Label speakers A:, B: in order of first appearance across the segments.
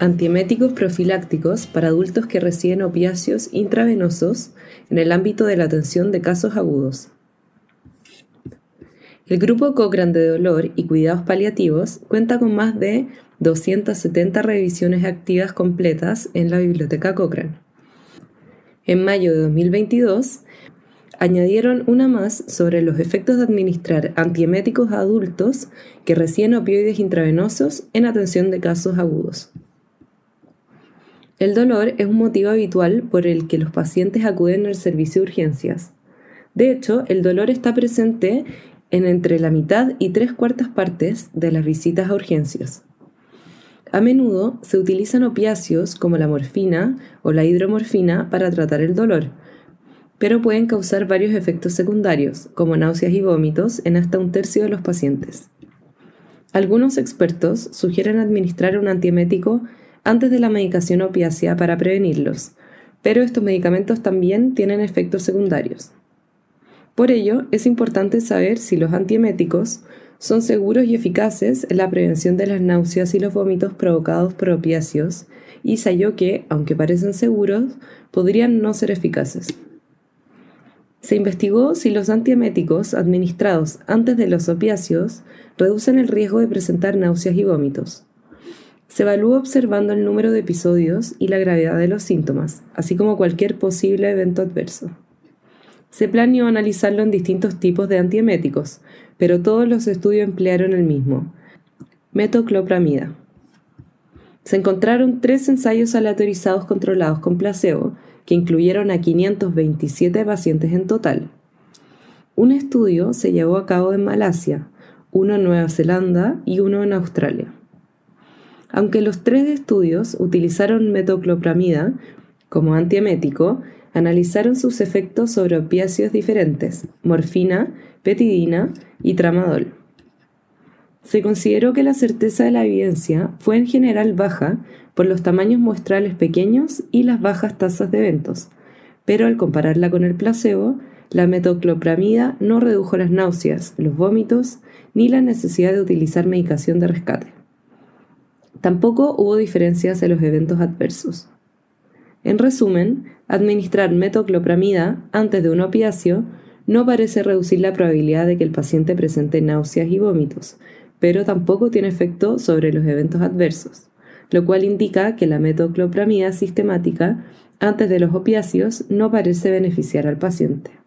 A: Antieméticos profilácticos para adultos que reciben opiáceos intravenosos en el ámbito de la atención de casos agudos. El grupo Cochrane de Dolor y Cuidados Paliativos cuenta con más de 270 revisiones activas completas en la Biblioteca Cochrane. En mayo de 2022, añadieron una más sobre los efectos de administrar antieméticos a adultos que reciben opioides intravenosos en atención de casos agudos. El dolor es un motivo habitual por el que los pacientes acuden al servicio de urgencias. De hecho, el dolor está presente en entre la mitad y tres cuartas partes de las visitas a urgencias. A menudo se utilizan opiáceos como la morfina o la hidromorfina para tratar el dolor, pero pueden causar varios efectos secundarios, como náuseas y vómitos, en hasta un tercio de los pacientes. Algunos expertos sugieren administrar un antiemético antes de la medicación opiácea para prevenirlos, pero estos medicamentos también tienen efectos secundarios. Por ello, es importante saber si los antieméticos son seguros y eficaces en la prevención de las náuseas y los vómitos provocados por opiáceos, y sabió que, aunque parecen seguros, podrían no ser eficaces. Se investigó si los antieméticos administrados antes de los opiáceos reducen el riesgo de presentar náuseas y vómitos. Se evalúa observando el número de episodios y la gravedad de los síntomas, así como cualquier posible evento adverso. Se planeó analizarlo en distintos tipos de antieméticos, pero todos los estudios emplearon el mismo, metoclopramida. Se encontraron tres ensayos aleatorizados controlados con placebo, que incluyeron a 527 pacientes en total. Un estudio se llevó a cabo en Malasia, uno en Nueva Zelanda y uno en Australia. Aunque los tres estudios utilizaron metoclopramida como antiemético, analizaron sus efectos sobre opiáceos diferentes, morfina, petidina y tramadol. Se consideró que la certeza de la evidencia fue en general baja por los tamaños muestrales pequeños y las bajas tasas de eventos, pero al compararla con el placebo, la metoclopramida no redujo las náuseas, los vómitos ni la necesidad de utilizar medicación de rescate. Tampoco hubo diferencias en los eventos adversos. En resumen, administrar metoclopramida antes de un opiáceo no parece reducir la probabilidad de que el paciente presente náuseas y vómitos, pero tampoco tiene efecto sobre los eventos adversos, lo cual indica que la metoclopramida sistemática antes de los opiáceos no parece beneficiar al paciente.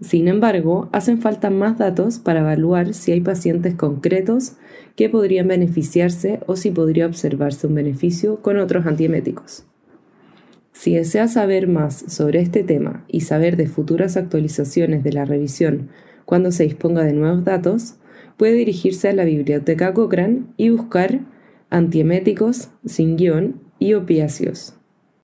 A: Sin embargo, hacen falta más datos para evaluar si hay pacientes concretos que podrían beneficiarse o si podría observarse un beneficio con otros antieméticos. Si desea saber más sobre este tema y saber de futuras actualizaciones de la revisión cuando se disponga de nuevos datos, puede dirigirse a la biblioteca Cochrane y buscar antieméticos sin guion y opiáceos.